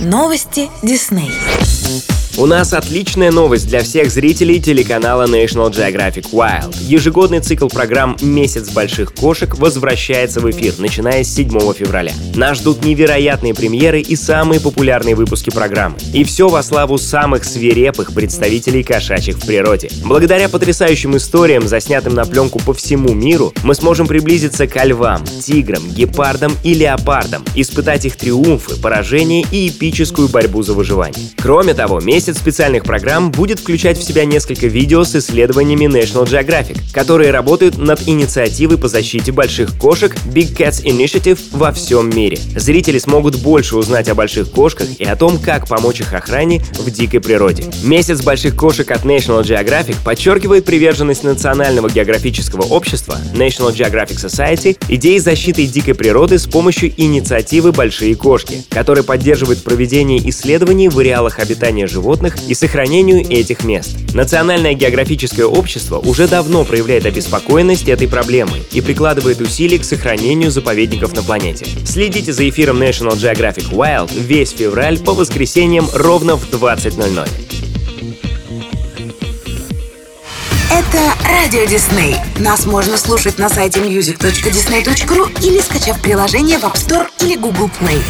Новости Дисней. У нас отличная новость для всех зрителей телеканала National Geographic Wild. Ежегодный цикл программ «Месяц больших кошек» возвращается в эфир, начиная с 7 февраля. Нас ждут невероятные премьеры и самые популярные выпуски программы. И все во славу самых свирепых представителей кошачьих в природе. Благодаря потрясающим историям, заснятым на пленку по всему миру, мы сможем приблизиться к львам, тиграм, гепардам и леопардам, испытать их триумфы, поражения и эпическую борьбу за выживание. Кроме того, месяц Месяц специальных программ будет включать в себя несколько видео с исследованиями National Geographic, которые работают над инициативой по защите больших кошек Big Cats Initiative во всем мире. Зрители смогут больше узнать о больших кошках и о том, как помочь их охране в дикой природе. Месяц больших кошек от National Geographic подчеркивает приверженность Национального географического общества National Geographic Society идеи защиты дикой природы с помощью инициативы «Большие кошки», которая поддерживает проведение исследований в ареалах обитания животных животных и сохранению этих мест. Национальное географическое общество уже давно проявляет обеспокоенность этой проблемой и прикладывает усилия к сохранению заповедников на планете. Следите за эфиром National Geographic Wild весь февраль по воскресеньям ровно в 20.00. Это Радио Дисней. Нас можно слушать на сайте music.disney.ru или скачав приложение в App Store или Google Play.